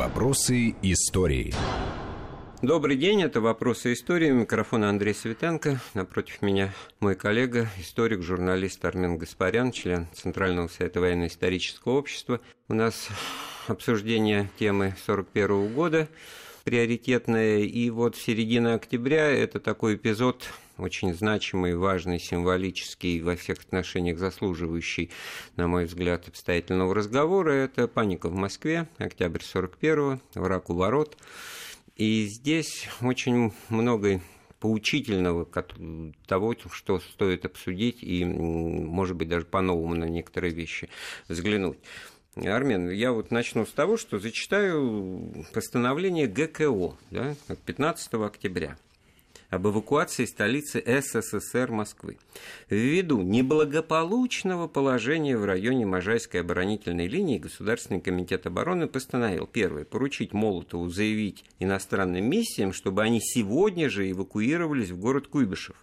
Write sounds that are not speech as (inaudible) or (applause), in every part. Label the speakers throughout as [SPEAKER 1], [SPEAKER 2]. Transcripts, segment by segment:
[SPEAKER 1] Вопросы истории.
[SPEAKER 2] Добрый день, это «Вопросы истории». Микрофон Андрей Светенко. Напротив меня мой коллега, историк, журналист Армен Гаспарян, член Центрального совета военно-исторического общества. У нас обсуждение темы 41 года приоритетное. И вот середина октября – это такой эпизод очень значимый, важный, символический, во всех отношениях заслуживающий, на мой взгляд, обстоятельного разговора. Это паника в Москве, октябрь 41-го, враг у ворот – и здесь очень много поучительного того, что стоит обсудить и, может быть, даже по-новому на некоторые вещи взглянуть. Армен, я вот начну с того, что зачитаю постановление ГКО да, 15 октября об эвакуации столицы СССР Москвы. Ввиду неблагополучного положения в районе Можайской оборонительной линии Государственный комитет обороны постановил, первое, поручить Молотову заявить иностранным миссиям, чтобы они сегодня же эвакуировались в город Куйбышев.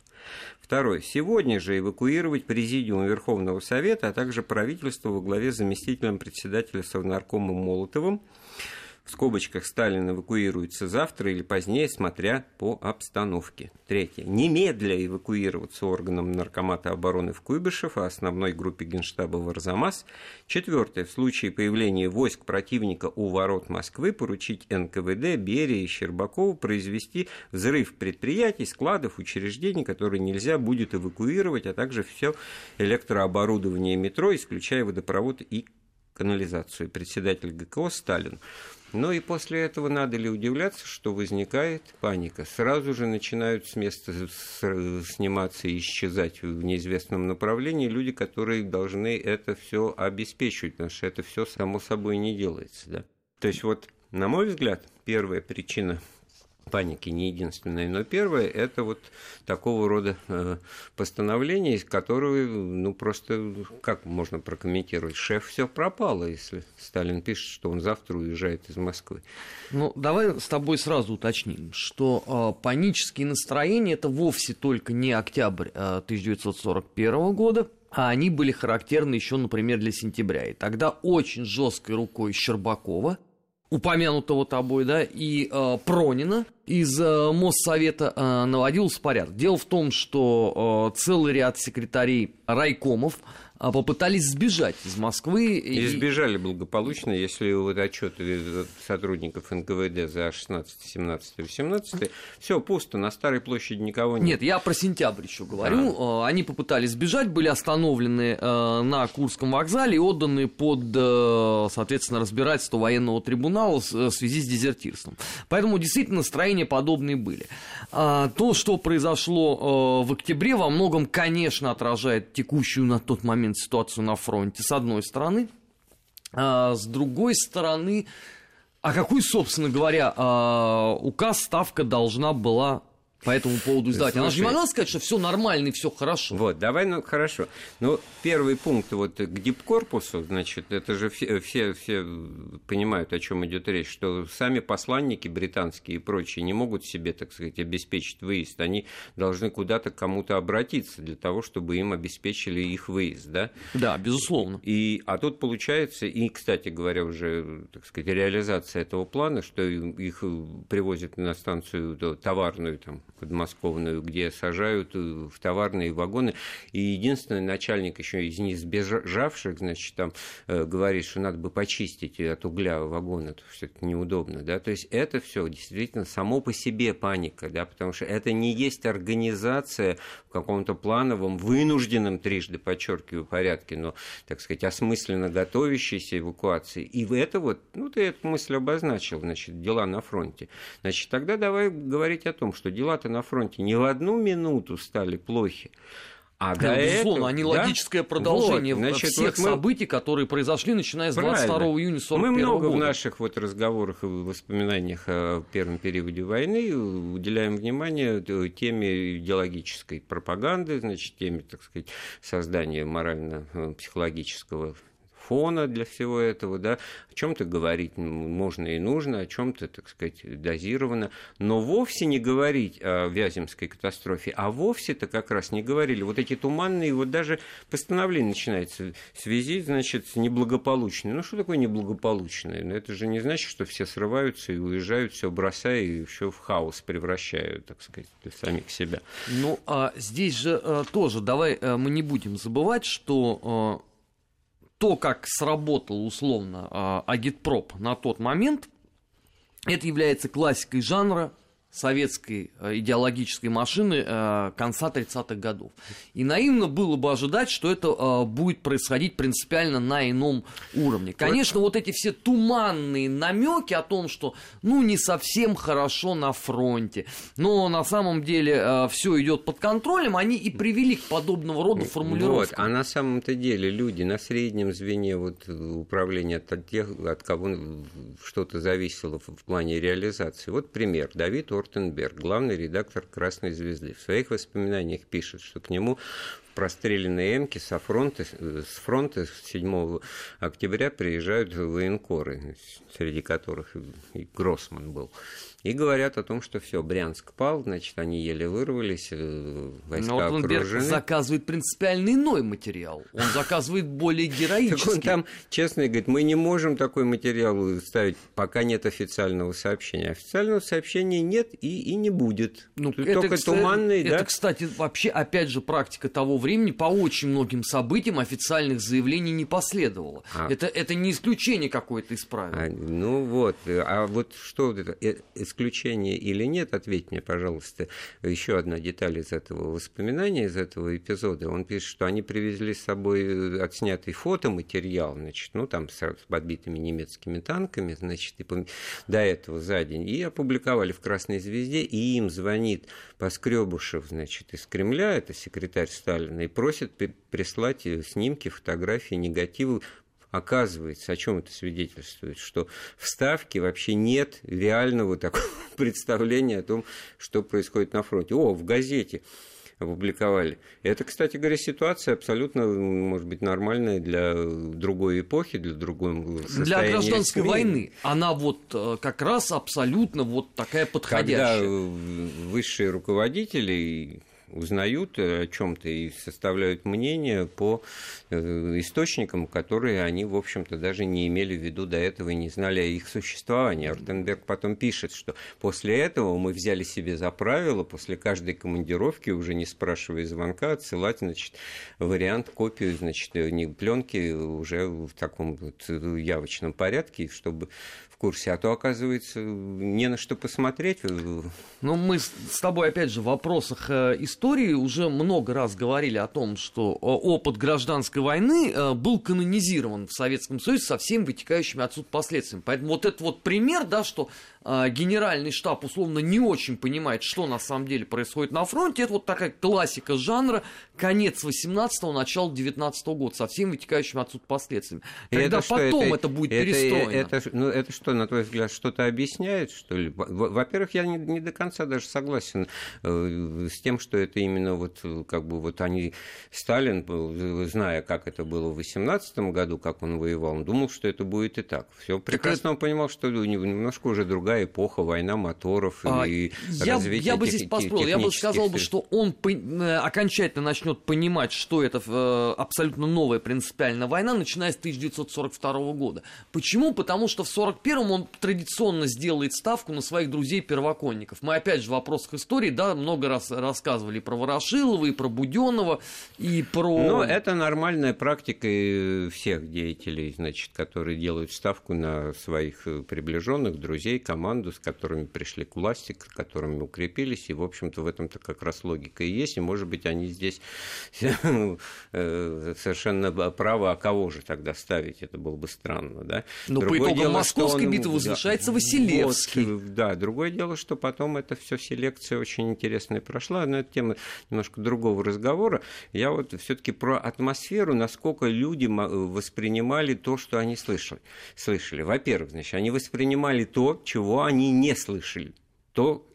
[SPEAKER 2] Второе. Сегодня же эвакуировать Президиум Верховного Совета, а также правительство во главе с заместителем председателя Совнаркома Молотовым в скобочках Сталин эвакуируется завтра или позднее, смотря по обстановке. Третье. Немедля эвакуироваться органам Наркомата обороны в Куйбышев, а основной группе Генштаба в Арзамас. Четвертое. В случае появления войск противника у ворот Москвы поручить НКВД, Берия и Щербакову произвести взрыв предприятий, складов, учреждений, которые нельзя будет эвакуировать, а также все электрооборудование метро, исключая водопровод и канализацию. Председатель ГКО Сталин. Ну и после этого надо ли удивляться, что возникает паника? Сразу же начинают с места сниматься и исчезать в неизвестном направлении люди, которые должны это все обеспечивать, потому что это все само собой не делается. Да? То есть вот, на мой взгляд, первая причина паники не единственное, но первое – это вот такого рода э, постановление, из которого, ну, просто как можно прокомментировать? Шеф все пропало, если Сталин пишет, что он завтра уезжает из Москвы.
[SPEAKER 3] Ну, давай с тобой сразу уточним, что э, панические настроения – это вовсе только не октябрь э, 1941 года, а они были характерны еще, например, для сентября. И тогда очень жесткой рукой Щербакова упомянутого тобой, да, и э, Пронина из э, Моссовета э, наводился порядок. Дело в том, что э, целый ряд секретарей райкомов попытались сбежать из Москвы.
[SPEAKER 2] И, и сбежали благополучно, если вот отчеты сотрудников НКВД за 16, 17, 18, все пусто, на Старой площади никого нет.
[SPEAKER 3] Нет, я про сентябрь еще говорю. А. Они попытались сбежать, были остановлены э, на Курском вокзале и отданы под, э, соответственно, разбирательство военного трибунала в связи с дезертирством. Поэтому действительно настроения подобные были. А, то, что произошло э, в октябре, во многом, конечно, отражает текущую на тот момент момент ситуацию на фронте, с одной стороны. А, с другой стороны, а какой, собственно говоря, а, указ ставка должна была по этому поводу издать. Слушай, Она же не могла сказать, что все нормально и все хорошо.
[SPEAKER 2] Вот, давай, ну хорошо. Ну, первый пункт вот к дипкорпусу, значит, это же все, все, все понимают, о чем идет речь, что сами посланники британские и прочие не могут себе, так сказать, обеспечить выезд. Они должны куда-то кому-то обратиться для того, чтобы им обеспечили их выезд, да?
[SPEAKER 3] Да, безусловно.
[SPEAKER 2] И, а тут получается, и, кстати говоря, уже, так сказать, реализация этого плана, что их привозят на станцию товарную, там, подмосковную, где сажают э, в товарные вагоны. И единственный начальник еще из них сбежавших, значит, там э, говорит, что надо бы почистить от угля вагон, это все неудобно, да, то есть это все действительно само по себе паника, да, потому что это не есть организация в каком-то плановом, вынужденном, трижды подчеркиваю, порядке, но, так сказать, осмысленно готовящейся эвакуации. И в это вот, ну, ты эту мысль обозначил, значит, дела на фронте. Значит, тогда давай говорить о том, что дела результаты на фронте не в одну минуту стали плохи,
[SPEAKER 3] а да, до безусловно, этого, они да? логическое продолжение вот, значит, всех вот мы... событий, которые произошли, начиная с 22 Правильно. июня 41
[SPEAKER 2] Мы много
[SPEAKER 3] года.
[SPEAKER 2] в наших вот разговорах и воспоминаниях о первом периоде войны уделяем внимание теме идеологической пропаганды, значит, теме, так сказать, создания морально-психологического фона для всего этого, да, о чем-то говорить можно и нужно, о чем-то, так сказать, дозировано, но вовсе не говорить о Вяземской катастрофе, а вовсе-то как раз не говорили. Вот эти туманные, вот даже постановление начинается в связи, значит, с неблагополучной. Ну, что такое неблагополучное? Ну, это же не значит, что все срываются и уезжают, все бросая и все в хаос превращают, так сказать, для самих себя.
[SPEAKER 3] Ну, а здесь же а, тоже, давай а, мы не будем забывать, что а, то, как сработал условно агитпроп на тот момент, это является классикой жанра, советской э, идеологической машины э, конца 30-х годов. И наивно было бы ожидать, что это э, будет происходить принципиально на ином уровне. Конечно, вот эти все туманные намеки о том, что ну не совсем хорошо на фронте, но на самом деле все идет под контролем, они и привели к подобного рода формулировкам.
[SPEAKER 2] Вот, а на самом-то деле люди на среднем звене вот, управления от тех, от кого что-то зависело в плане реализации. Вот пример. Давид Ор Ротенберг, главный редактор «Красной звезды», в своих воспоминаниях пишет, что к нему в простреленные эмки со фронта, с фронта 7 октября приезжают военкоры, среди которых и Гроссман был и говорят о том, что все, Брянск пал, значит, они еле вырвались, э, войска Но вот окружены.
[SPEAKER 3] заказывает принципиально иной материал. Он заказывает более героический. (laughs) Так он
[SPEAKER 2] там честно говорит, мы не можем такой материал ставить, пока нет официального сообщения. Официального сообщения нет и, и не будет.
[SPEAKER 3] Ну, это, Только кстати, туманный, это, да? кстати, вообще, опять же, практика того времени по очень многим событиям официальных заявлений не последовало. А. Это, это не исключение какое-то из правил.
[SPEAKER 2] А, ну вот, а вот что это? Э, исключение или нет, ответь мне, пожалуйста, еще одна деталь из этого воспоминания, из этого эпизода. Он пишет, что они привезли с собой э, отснятый фотоматериал, значит, ну, там с подбитыми немецкими танками, значит, и до этого за день, и опубликовали в «Красной звезде», и им звонит Поскребушев, значит, из Кремля, это секретарь Сталина, и просит прислать э, снимки, фотографии, негативы Оказывается, о чем это свидетельствует? Что в Ставке вообще нет реального такого (laughs) представления о том, что происходит на фронте. О, в газете опубликовали. Это, кстати говоря, ситуация абсолютно, может быть, нормальная для другой эпохи, для другой
[SPEAKER 3] Для гражданской СМИ. войны. Она вот э, как раз абсолютно вот такая подходящая.
[SPEAKER 2] Когда высшие руководители узнают о чем-то и составляют мнение по э, источникам, которые они, в общем-то, даже не имели в виду до этого и не знали о их существовании. Ротенберг потом пишет, что после этого мы взяли себе за правило после каждой командировки, уже не спрашивая звонка, отсылать значит, вариант, копию значит, не пленки уже в таком вот явочном порядке, чтобы в курсе, а то, оказывается, не на что посмотреть.
[SPEAKER 3] Ну, мы с тобой, опять же, в вопросах э, истории уже много раз говорили о том, что э, опыт гражданской войны э, был канонизирован в Советском Союзе со всеми вытекающими отсюда последствиями. Поэтому вот этот вот пример, да, что генеральный штаб условно не очень понимает, что на самом деле происходит на фронте. Это вот такая классика жанра, конец 18-го, начало 19-го года, со всеми вытекающими отсюда последствиями. Когда это потом это, это будет
[SPEAKER 2] это,
[SPEAKER 3] перестроено.
[SPEAKER 2] Это, ну, это что, на твой взгляд, что-то объясняет, что ли? Во-первых, я не, не до конца даже согласен э, с тем, что это именно вот как бы вот они, Сталин, зная, как это было в 18 году, как он воевал, он думал, что это будет и так. Все прекрасно так, он понимал, что немножко уже другая эпоха, война моторов а, и
[SPEAKER 3] я, развитие Я бы здесь поспорил, я бы сказал, бы, что он э, окончательно начнет понимать, что это э, абсолютно новая принципиальная война, начиная с 1942 года. Почему? Потому что в 1941 он традиционно сделает ставку на своих друзей-первоконников. Мы опять же в вопросах истории, да, много раз рассказывали про Ворошилова, и про Буденова, и про...
[SPEAKER 2] Ну, это нормальная практика всех деятелей, значит, которые делают ставку на своих приближенных, друзей, команд команду, с которыми пришли к власти, с которыми укрепились, и, в общем-то, в этом-то как раз логика и есть, и, может быть, они здесь (laughs) э, совершенно правы, а кого же тогда ставить, это было бы странно, да?
[SPEAKER 3] Но другое по итогам дело, Московской он, битвы возвышается да, Василевский.
[SPEAKER 2] Вот, да, другое дело, что потом это все селекция очень интересная прошла, но это тема немножко другого разговора. Я вот все-таки про атмосферу, насколько люди воспринимали то, что они слышали. слышали. Во-первых, значит, они воспринимали то, чего они не слышали. То,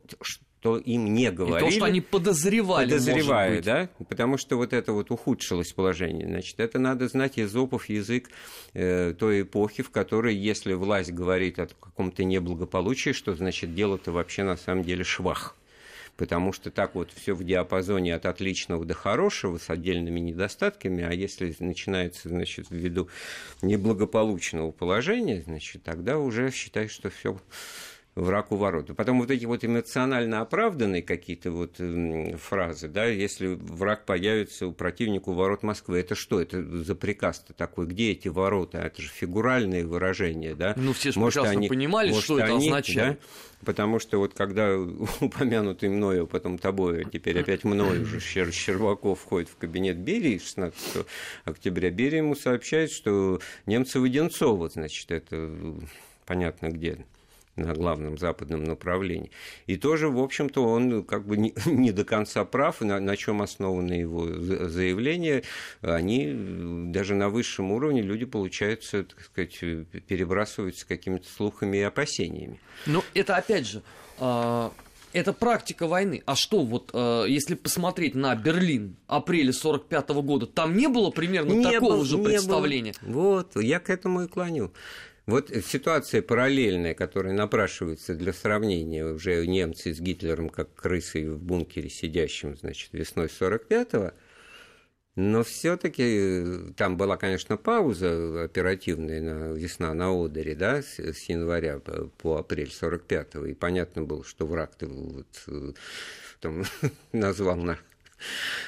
[SPEAKER 2] что им не говорили.
[SPEAKER 3] И то, что они подозревали,
[SPEAKER 2] Подозревают, да? Потому что вот это вот ухудшилось положение. Значит, это надо знать Езопов язык э, той эпохи, в которой, если власть говорит о каком-то неблагополучии, что значит дело-то вообще на самом деле швах потому что так вот все в диапазоне от отличного до хорошего с отдельными недостатками, а если начинается, значит, ввиду неблагополучного положения, значит, тогда уже считай, что все враг у ворот. И потом вот эти вот эмоционально оправданные какие-то вот фразы, да, если враг появится у противника у ворот Москвы, это что, это за приказ-то такой, где эти ворота? Это же фигуральные выражения, да?
[SPEAKER 3] Ну, все же может, прекрасно они, понимали, может, что это они, означает. Да?
[SPEAKER 2] Потому что вот когда (laughs) упомянутый мною, потом тобой, а теперь опять мною уже Щербаков входит в кабинет Берии 16 октября, Берия ему сообщает, что немцы Воденцова, значит, это понятно где, на главном западном направлении. И тоже, в общем-то, он как бы не, (laughs) не до конца прав, на, на чем основаны его заявления. Они даже на высшем уровне люди, получается, так сказать, перебрасываются какими-то слухами и опасениями.
[SPEAKER 3] Но это, опять же, а, это практика войны. А что, вот а, если посмотреть на Берлин апреля 45 года, там не было примерно не такого было, же представления?
[SPEAKER 2] Было. Вот, я к этому и клоню. Вот ситуация параллельная, которая напрашивается для сравнения. Уже немцы с Гитлером как крысы в бункере сидящим, значит, весной 45-го, но все-таки э, там была, конечно, пауза оперативная на весна на Одере, да, с, с января по, по апрель 45-го, и понятно было, что враг-то вот, э, там, (laughs) назвал на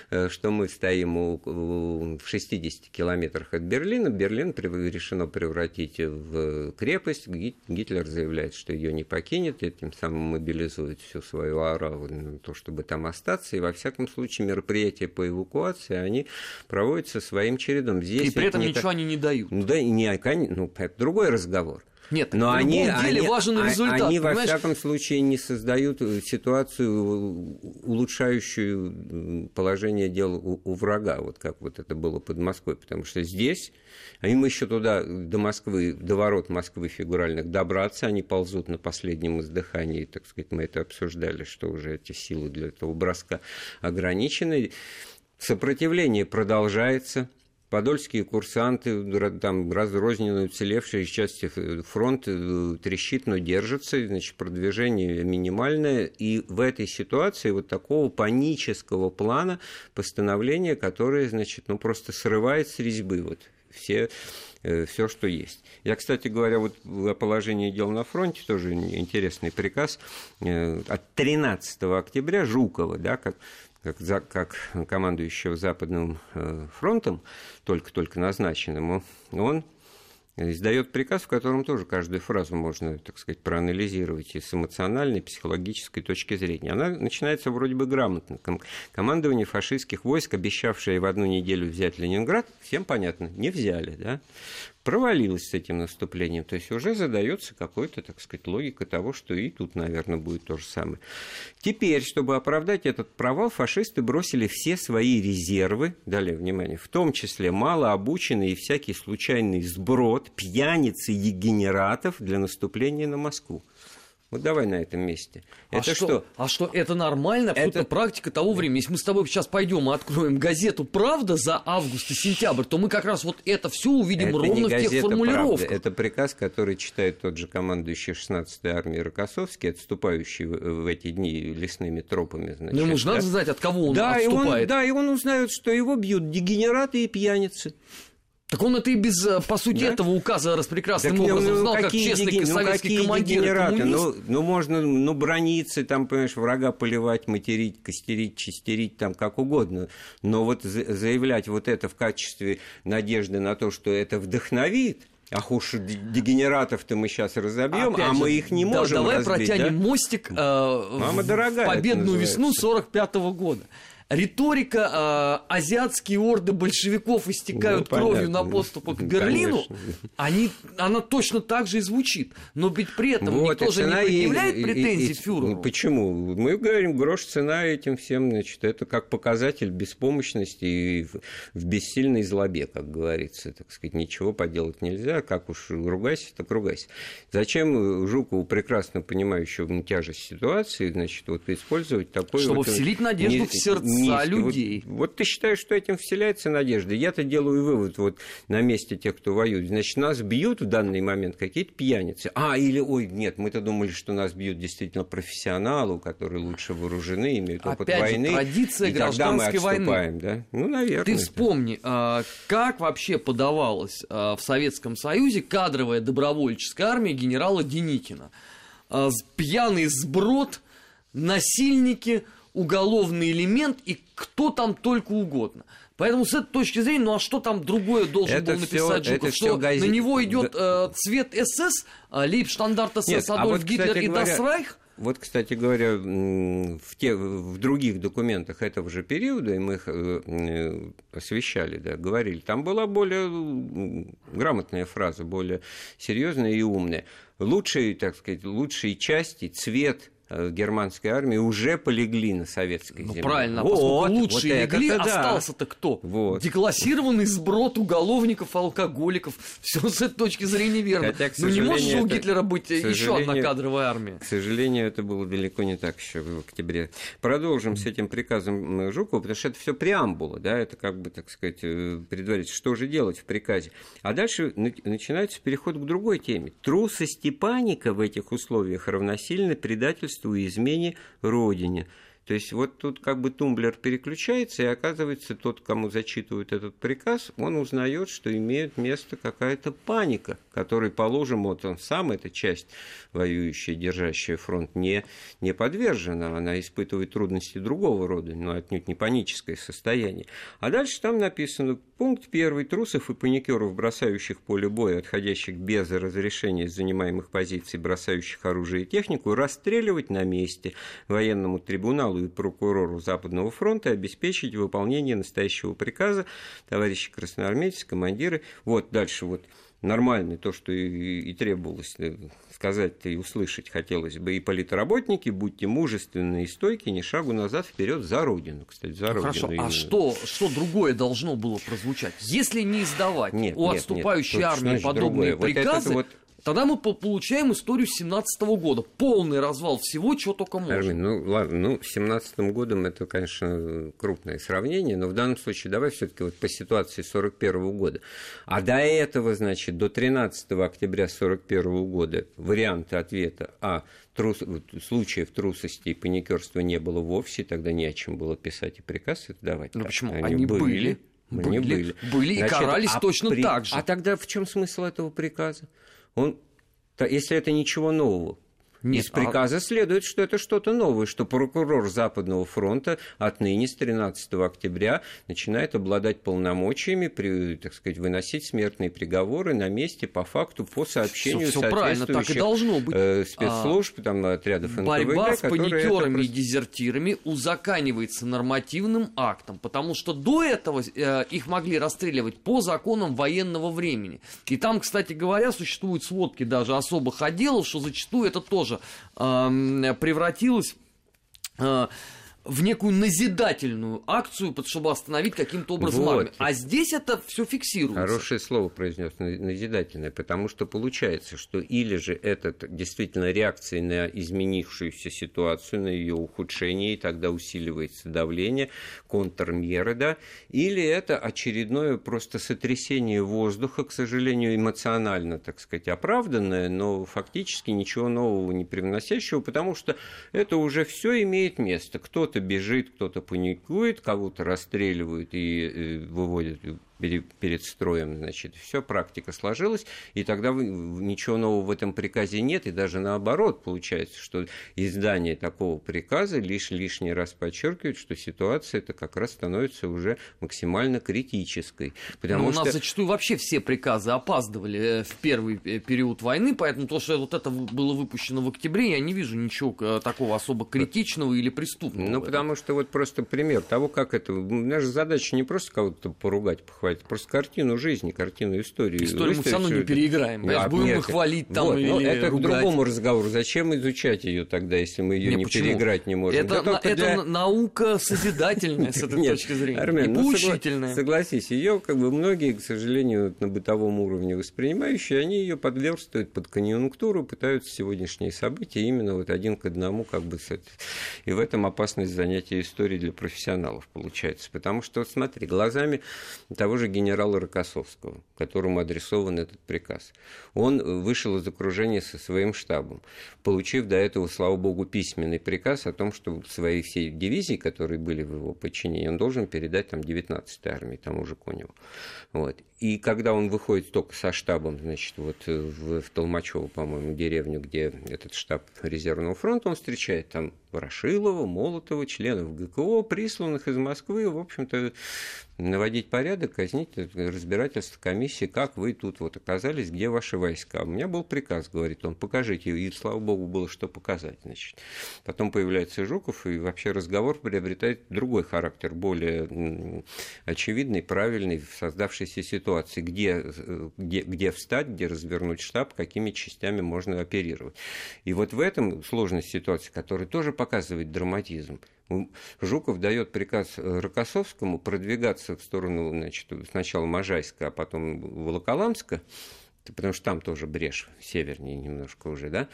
[SPEAKER 2] что мы стоим у, у, в 60 километрах от Берлина. Берлин решено превратить в крепость. Гитлер заявляет, что ее не покинет, и тем самым мобилизует всю свою ораву на то, чтобы там остаться. И во всяком случае мероприятия по эвакуации, они проводятся своим чередом.
[SPEAKER 3] Здесь и при этом ничего так... они не дают.
[SPEAKER 2] Ну, да, не, ну, это другой разговор.
[SPEAKER 3] Нет, но в они, деле они, важен
[SPEAKER 2] а,
[SPEAKER 3] результат.
[SPEAKER 2] Они, понимаешь? во всяком случае, не создают ситуацию, улучшающую положение дел у, у врага, вот как вот это было под Москвой, потому что здесь, а им еще туда, до Москвы, до ворот Москвы фигуральных добраться, они ползут на последнем издыхании, так сказать, мы это обсуждали, что уже эти силы для этого броска ограничены. Сопротивление продолжается – подольские курсанты, там разрозненные уцелевшие части фронта э, трещит, но держится, значит, продвижение минимальное. И в этой ситуации вот такого панического плана постановления, которое, значит, ну, просто срывает с резьбы вот все э, все, что есть. Я, кстати говоря, вот о положении дел на фронте тоже интересный приказ э, от 13 октября Жукова, да, как как, за, как командующего Западным э, фронтом, только-только назначенному, он издает приказ, в котором тоже каждую фразу можно, так сказать, проанализировать и с эмоциональной, психологической точки зрения. Она начинается вроде бы грамотно. Командование фашистских войск, обещавшее в одну неделю взять Ленинград, всем понятно, не взяли. Да? Провалилась с этим наступлением. То есть уже задается какой-то, так сказать, логика того, что и тут, наверное, будет то же самое. Теперь, чтобы оправдать этот провал, фашисты бросили все свои резервы, далее, внимание, в том числе малообученный и всякий случайный сброд, пьяницы и генератов для наступления на Москву. Вот давай на этом месте.
[SPEAKER 3] А это что, что? А что, это нормально? Абсолютно это... практика того времени. Если мы с тобой сейчас пойдем и откроем газету «Правда» за август и сентябрь, то мы как раз вот это все увидим это ровно в тех формулировках.
[SPEAKER 2] Правда. Это приказ, который читает тот же командующий 16-й армией Рокоссовский, отступающий в эти дни лесными тропами.
[SPEAKER 3] Значит, ну, ему же да? надо знать, от кого он да, отступает.
[SPEAKER 2] И он, да, и он узнает, что его бьют дегенераты и пьяницы.
[SPEAKER 3] Так он это и без, э, по сути, да? этого указа распрекрасным так, образом ну, знал, как честный деги... Ну, советский ну, командир.
[SPEAKER 2] Ну, ну, можно ну, брониться, там, понимаешь, врага поливать, материть, костерить, чистерить, там, как угодно. Но вот заявлять вот это в качестве надежды на то, что это вдохновит, Ах уж дегенератов-то мы сейчас разобьем, а мы их не можем
[SPEAKER 3] да, давай
[SPEAKER 2] разбить,
[SPEAKER 3] протянем
[SPEAKER 2] да?
[SPEAKER 3] мостик э, Мама в дорогая, победную весну 45 -го года. Риторика э, азиатские орды большевиков истекают ну, кровью на подступах к Берлину, (laughs) они, она точно так же и звучит. Но ведь при этом вот, никто же не предъявляет и, претензий и, и, фюреру.
[SPEAKER 2] Почему? Мы говорим, грош цена этим всем, значит, это как показатель беспомощности и в, в бессильной злобе, как говорится. Так сказать, ничего поделать нельзя, как уж ругайся, так ругайся. Зачем Жукову, прекрасно понимающему тяжесть ситуации, значит, вот использовать такой...
[SPEAKER 3] Чтобы
[SPEAKER 2] вот,
[SPEAKER 3] вселить надежду не, в сердца не, людей.
[SPEAKER 2] Вот, вот ты считаешь, что этим вселяется надежда. Я-то делаю вывод вот на месте тех, кто воюет. Значит, нас бьют в данный момент какие-то пьяницы. А, или, ой, нет, мы-то думали, что нас бьют действительно профессионалы, которые лучше вооружены, имеют опыт
[SPEAKER 3] Опять
[SPEAKER 2] войны.
[SPEAKER 3] Же, традиция
[SPEAKER 2] и
[SPEAKER 3] гражданской
[SPEAKER 2] тогда мы войны. Да? Ну, наверное.
[SPEAKER 3] Ты вспомни, а, как вообще подавалась а, в Советском Союзе кадровая добровольческая армия генерала Деникина. А, пьяный сброд, насильники, уголовный элемент и кто там только угодно. Поэтому с этой точки зрения, ну а что там другое должен это был написать все, Жуков? Что газет... на него идет э, цвет СС, э, лейбштандарт СС Нет, Адольф а вот, Гитлер и говоря... Дасрайх?
[SPEAKER 2] Вот, кстати говоря, в, те, в других документах этого же периода, и мы их э, э, освещали, да, говорили, там была более грамотная фраза, более серьезная и умная. Лучшие, так сказать, лучшие части, цвет германской армии уже полегли на советской ну, земле.
[SPEAKER 3] Правильно, вот, поскольку лучшие вот легли, да. остался-то кто? Вот. Деклассированный сброд уголовников, алкоголиков. Все с этой точки зрения верно. Хотя, Но не может же у Гитлера быть еще одна кадровая армия.
[SPEAKER 2] К сожалению, это было далеко не так еще в октябре. Продолжим с этим приказом Жукова, потому что это все преамбула, да, это как бы, так сказать, э, предварительно, что же делать в приказе. А дальше начинается переход к другой теме. Трусость и паника в этих условиях равносильно предательству предательству и измене Родине. То есть вот тут как бы тумблер переключается, и оказывается, тот, кому зачитывают этот приказ, он узнает, что имеет место какая-то паника, которой, положим, вот он сам, эта часть воюющая, держащая фронт, не, не подвержена, она испытывает трудности другого рода, но отнюдь не паническое состояние. А дальше там написано, пункт первый, трусов и паникеров, бросающих поле боя, отходящих без разрешения из занимаемых позиций, бросающих оружие и технику, расстреливать на месте. Военному трибуналу и прокурору Западного фронта обеспечить выполнение настоящего приказа, товарищи красноармейцы, командиры. Вот дальше вот нормальный, то, что и, и требовалось э, сказать и услышать хотелось бы. И политработники, будьте мужественны и стойки, ни шагу назад, вперед за Родину, кстати, за
[SPEAKER 3] ну,
[SPEAKER 2] Родину.
[SPEAKER 3] Хорошо, а что, что другое должно было прозвучать? Если не издавать нет, у нет, отступающей нет, армии подобные другое. приказы, вот вот Тогда мы получаем историю 17 года. Полный развал всего, чего только можно.
[SPEAKER 2] Армин, ну ладно, ну, с 17 годом это, конечно, крупное сравнение, но в данном случае давай все таки вот по ситуации 41 года. А до этого, значит, до 13 октября 41 года варианты ответа А трус, случаев трусости и паникерства не было вовсе, тогда не о чем было писать и приказ это давать.
[SPEAKER 3] Ну так, почему? Они, Они были. были. Были, были. Были Значит, и карались а точно при... так же.
[SPEAKER 2] А тогда в чем смысл этого приказа? Он, если это ничего нового, нет, Из а приказа а... следует, что это что-то новое, что прокурор Западного фронта отныне с 13 октября начинает обладать полномочиями, при, так сказать, выносить смертные приговоры на месте по факту по сообщению
[SPEAKER 3] всё, всё правильно, так и должно быть.
[SPEAKER 2] Э, спецслужб, а... там, отрядов НКВД.
[SPEAKER 3] Борьба с паникерами и дезертирами узаканивается нормативным актом, потому что до этого э, их могли расстреливать по законам военного времени. И там, кстати говоря, существуют сводки даже особых отделов, что зачастую это тоже тоже превратилась э, в некую назидательную акцию, чтобы остановить каким-то образом вот. армию. А здесь это все фиксируется.
[SPEAKER 2] Хорошее слово произнес назидательное, потому что получается, что или же это действительно реакция на изменившуюся ситуацию, на ее ухудшение, и тогда усиливается давление, контрмеры, да, или это очередное просто сотрясение воздуха, к сожалению, эмоционально, так сказать, оправданное, но фактически ничего нового не привносящего, потому что это уже все имеет место. Кто-то бежит, кто-то паникует, кого-то расстреливают и э, выводят перед строем, значит, все, практика сложилась, и тогда ничего нового в этом приказе нет, и даже наоборот получается, что издание такого приказа лишь лишний раз подчеркивает, что ситуация это как раз становится уже максимально критической.
[SPEAKER 3] Потому ну, что... У нас зачастую вообще все приказы опаздывали э, в первый э, период войны, поэтому то, что вот это было выпущено в октябре, я не вижу ничего э, такого особо критичного или преступного.
[SPEAKER 2] Ну, потому что вот просто пример того, как это... Наша задача не просто кого-то поругать, похвалить, просто картину жизни, картину истории.
[SPEAKER 3] Историю мы все равно не переиграем. Да, будем нет, хвалить там вот, или
[SPEAKER 2] Это
[SPEAKER 3] ругать.
[SPEAKER 2] к другому разговору. Зачем изучать ее тогда, если мы ее не, не переиграть не можем?
[SPEAKER 3] Это, да это для... наука созидательная с этой (laughs) точки зрения. Армен, и ну, поучительная.
[SPEAKER 2] Согласись, ее как бы многие, к сожалению, на бытовом уровне воспринимающие, они ее подверстывают под конъюнктуру, пытаются сегодняшние события именно вот один к одному как бы... И в этом опасность занятия историей для профессионалов получается. Потому что, вот смотри, глазами того же генерала Рокоссовского, которому адресован этот приказ, он вышел из окружения со своим штабом, получив до этого, слава богу, письменный приказ о том, что свои все дивизии, которые были в его подчинении, он должен передать там 19-й армии, тому же Коневу. Вот. И когда он выходит только со штабом, значит, вот в, в Толмачево, по-моему, деревню, где этот штаб резервного фронта, он встречает там Ворошилова, Молотова, членов ГКО, присланных из Москвы, в общем-то, наводить порядок, казнить разбирательство комиссии, как вы тут вот оказались, где ваши войска. У меня был приказ, говорит он, покажите, и слава богу было что показать. Значит. Потом появляется Жуков, и вообще разговор приобретает другой характер, более очевидный, правильный в создавшейся ситуации, где, где, где встать, где развернуть штаб, какими частями можно оперировать. И вот в этом сложность ситуации, которая тоже показывает драматизм, Жуков дает приказ э, Рокоссовскому продвигаться в сторону значит, сначала Можайска, а потом Волоколамска, потому что там тоже брешь севернее немножко уже, да,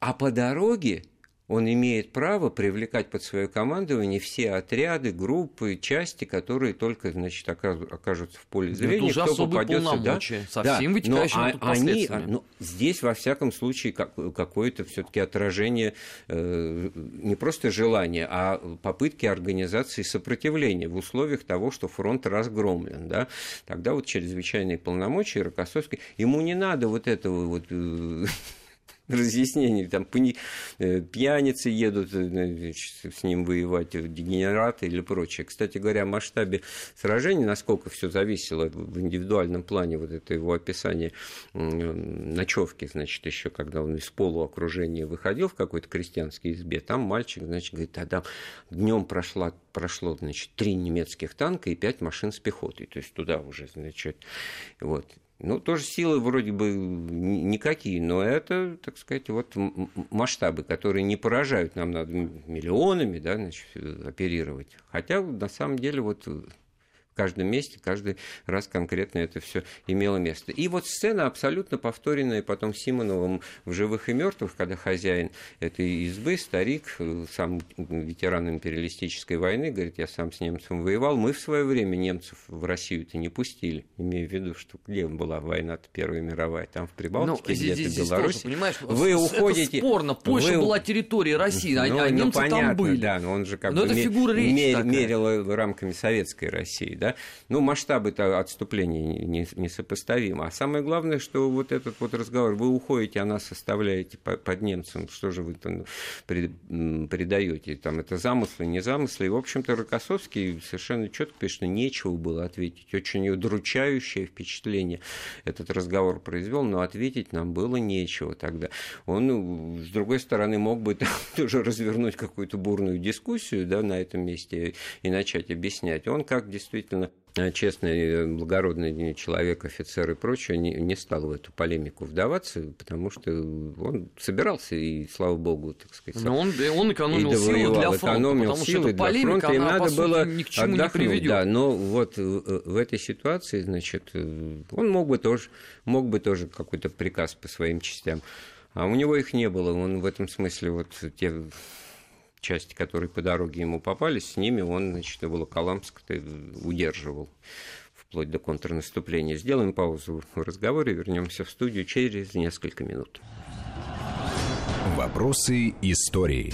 [SPEAKER 2] а по дороге он имеет право привлекать под свое командование все отряды, группы, части, которые только, значит, окажутся в поле зрения,
[SPEAKER 3] Это уже кто попадется, да, со да, но а, они,
[SPEAKER 2] ну, здесь во всяком случае как, какое-то все-таки отражение э, не просто желания, а попытки организации сопротивления в условиях того, что фронт разгромлен, да, тогда вот чрезвычайные полномочия Рокоссовский, ему не надо вот этого вот э, (laughs) разъяснений, там э, пьяницы едут э, с ним воевать, дегенераты или прочее. Кстати говоря, о масштабе сражений, насколько все зависело в индивидуальном плане, вот это его описание ночевки, значит, еще когда он из полуокружения выходил в какой-то крестьянской избе, там мальчик, значит, говорит, тогда днем прошла, прошло, значит, три немецких танка и пять машин с пехотой, то есть туда уже, значит, вот. Ну, тоже силы вроде бы никакие, но это, так сказать, вот масштабы, которые не поражают. Нам надо миллионами да, значит, оперировать. Хотя, на самом деле, вот в каждом месте, каждый раз конкретно это все имело место. И вот сцена абсолютно повторенная потом Симоновым в «Живых и мертвых», когда хозяин этой избы, старик, сам ветеран империалистической войны, говорит, я сам с немцем воевал. Мы в свое время немцев в Россию-то не пустили, имею в виду, что где была война-то Первая мировая, там в Прибалтике, ну, где-то в Беларуси.
[SPEAKER 3] понимаешь, вы уходите... Спорно, Польша вы... была территорией России, а, ну, а немцы ну, понятно, там были.
[SPEAKER 2] Да, но он же как но бы это фигура речи мер... мерил рамками советской России, да, ну, масштабы-то отступления несопоставимы. А самое главное, что вот этот вот разговор, вы уходите, а нас оставляете под немцем, что же вы там передаете, там это замыслы, не замыслы. И, в общем-то, Рокоссовский совершенно четко пишет, что нечего было ответить. Очень удручающее впечатление этот разговор произвел, но ответить нам было нечего тогда. Он, ну, с другой стороны, мог бы (laughs) тоже развернуть какую-то бурную дискуссию да, на этом месте и начать объяснять. Он как действительно Э, честный, э, благородный человек, офицер и прочее, не, не стал в эту полемику вдаваться, потому что он собирался, и слава богу, так сказать,
[SPEAKER 3] Но он, он экономил силы для фронта, экономил потому силы что для фронта, им надо было ни к чему отдохнуть. Не приведет.
[SPEAKER 2] да, но вот э, в этой ситуации, значит, он мог бы тоже, мог бы тоже какой-то приказ по своим частям, а у него их не было, он в этом смысле вот те части, которые по дороге ему попались, с ними он, значит, Волоколамск удерживал вплоть до контрнаступления. Сделаем паузу в разговоре, вернемся в студию через несколько минут.
[SPEAKER 1] Вопросы истории.